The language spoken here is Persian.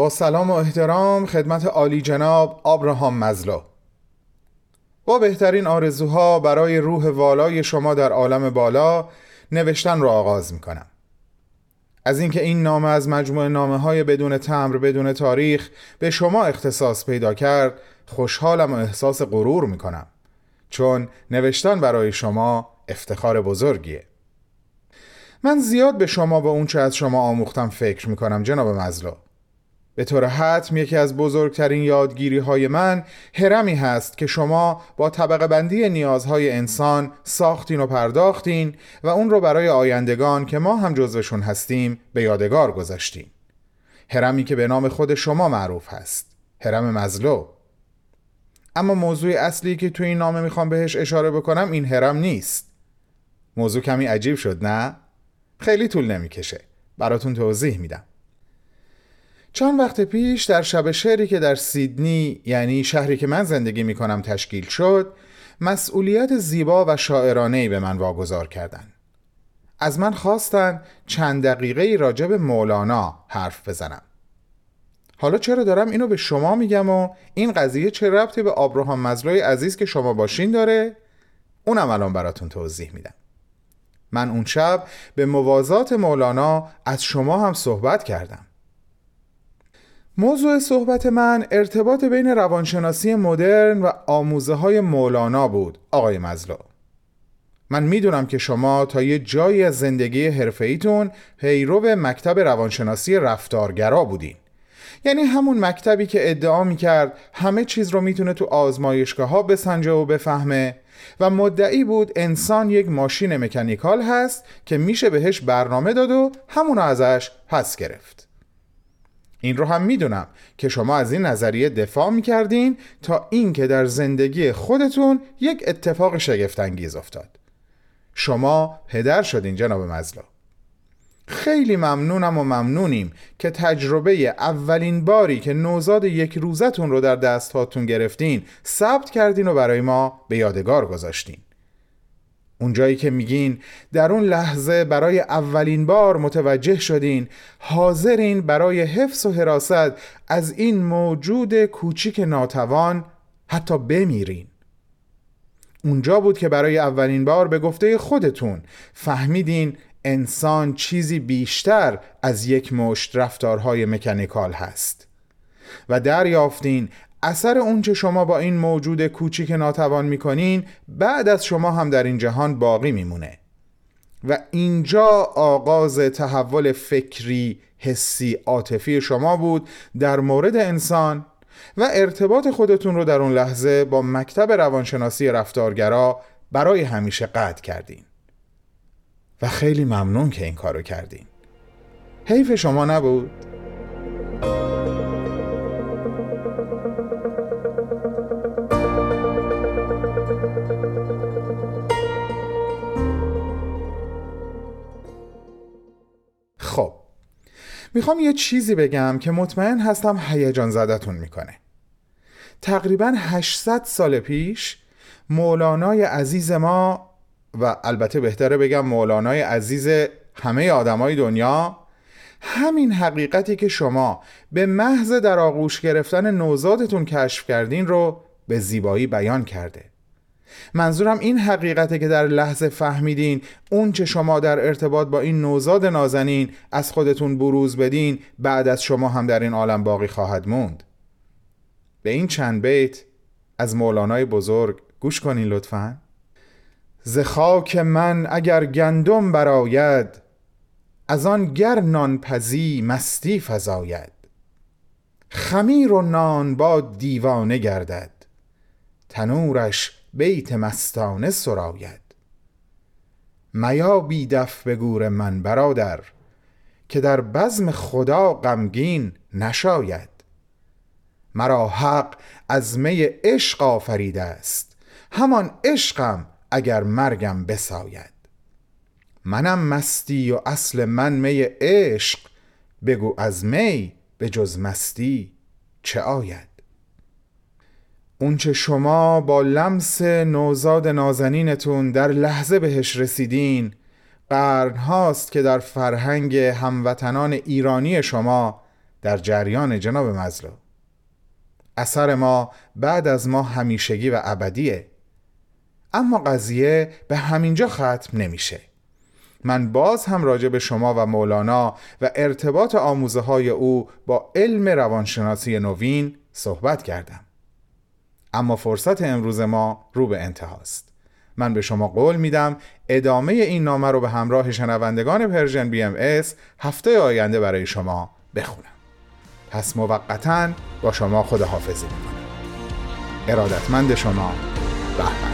با سلام و احترام خدمت عالی جناب آبراهام مزلو با بهترین آرزوها برای روح والای شما در عالم بالا نوشتن را آغاز می کنم از اینکه این نامه از مجموعه نامه های بدون تمر بدون تاریخ به شما اختصاص پیدا کرد خوشحالم و احساس غرور می کنم چون نوشتن برای شما افتخار بزرگیه. من زیاد به شما و اونچه از شما آموختم فکر می کنم جناب مزلو به طور حتم یکی از بزرگترین یادگیری های من هرمی هست که شما با طبقه بندی نیازهای انسان ساختین و پرداختین و اون رو برای آیندگان که ما هم جزوشون هستیم به یادگار گذاشتین. هرمی که به نام خود شما معروف هست. هرم مزلو اما موضوع اصلی که توی این نامه می‌خوام بهش اشاره بکنم این هرم نیست. موضوع کمی عجیب شد نه؟ خیلی طول نمی‌کشه. براتون توضیح میدم. چند وقت پیش در شب شعری که در سیدنی یعنی شهری که من زندگی می کنم تشکیل شد مسئولیت زیبا و شاعرانه به من واگذار کردند. از من خواستن چند دقیقه راجع به مولانا حرف بزنم حالا چرا دارم اینو به شما میگم و این قضیه چه ربطی به آبراهام مزلای عزیز که شما باشین داره؟ اونم الان براتون توضیح میدم من اون شب به موازات مولانا از شما هم صحبت کردم موضوع صحبت من ارتباط بین روانشناسی مدرن و آموزه های مولانا بود آقای مزلو. من می‌دونم که شما تا یه جایی از زندگی حرفه‌ایتون پیرو مکتب روانشناسی رفتارگرا بودین. یعنی همون مکتبی که ادعا می‌کرد همه چیز رو می‌تونه تو آزمایشگاه ها بسنجه و بفهمه و مدعی بود انسان یک ماشین مکانیکال هست که میشه بهش برنامه داد و همونو ازش پس گرفت. این رو هم می‌دونم که شما از این نظریه دفاع می‌کردین تا اینکه در زندگی خودتون یک اتفاق شگفتانگیز افتاد. شما پدر شدین جناب مزلا خیلی ممنونم و ممنونیم که تجربه اولین باری که نوزاد یک روزتون رو در دست هاتون گرفتین ثبت کردین و برای ما به یادگار گذاشتین. اونجایی که میگین در اون لحظه برای اولین بار متوجه شدین حاضرین برای حفظ و حراست از این موجود کوچیک ناتوان حتی بمیرین. اونجا بود که برای اولین بار به گفته خودتون فهمیدین انسان چیزی بیشتر از یک مشت رفتارهای مکانیکال هست و دریافتین اثر اونچه شما با این موجود کوچیک ناتوان می‌کنین بعد از شما هم در این جهان باقی میمونه. و اینجا آغاز تحول فکری حسی عاطفی شما بود در مورد انسان و ارتباط خودتون رو در اون لحظه با مکتب روانشناسی رفتارگرا برای همیشه قطع کردین. و خیلی ممنون که این کارو کردین. حیف شما نبود؟ می‌خوام یه چیزی بگم که مطمئن هستم هیجان زدتون می‌کنه. تقریبا 800 سال پیش مولانای عزیز ما و البته بهتره بگم مولانای عزیز همه آدمای دنیا همین حقیقتی که شما به محض در آغوش گرفتن نوزادتون کشف کردین رو به زیبایی بیان کرده. منظورم این حقیقته که در لحظه فهمیدین اون چه شما در ارتباط با این نوزاد نازنین از خودتون بروز بدین بعد از شما هم در این عالم باقی خواهد موند. به این چند بیت از مولانای بزرگ گوش کنین لطفا. ز خاک من اگر گندم براید از آن گر نانپزی مستی فزاید. خمیر و نان با دیوانه گردد تنورش بیت مستانه سراید. میا بیدف به گور من برادر که در بزم خدا غمگین نشاید. مرا حق از می عشق آفریده است همان عشقم اگر مرگم بساید. منم مستی و اصل من می عشق بگو از می به جز مستی چه آید؟ اونچه شما با لمس نوزاد نازنینتون در لحظه بهش رسیدین قرن هاست که در فرهنگ هموطنان ایرانی شما در جریان جناب مزلو اثر ما بعد از ما همیشگی و ابدیه. اما قضیه به همینجا ختم نمیشه. من باز هم راجع به شما و مولانا و ارتباط آموزه های او با علم روانشناسی نوین صحبت کردم. اما فرصت امروز ما رو به انتهاست من به شما قول میدم ادامه این نامه رو به همراه شنوندگان Persian BMS هفته آینده برای شما بخونم. پس موقتا با شما خداحافظی می‌کنم. ارادتمند شما بهمن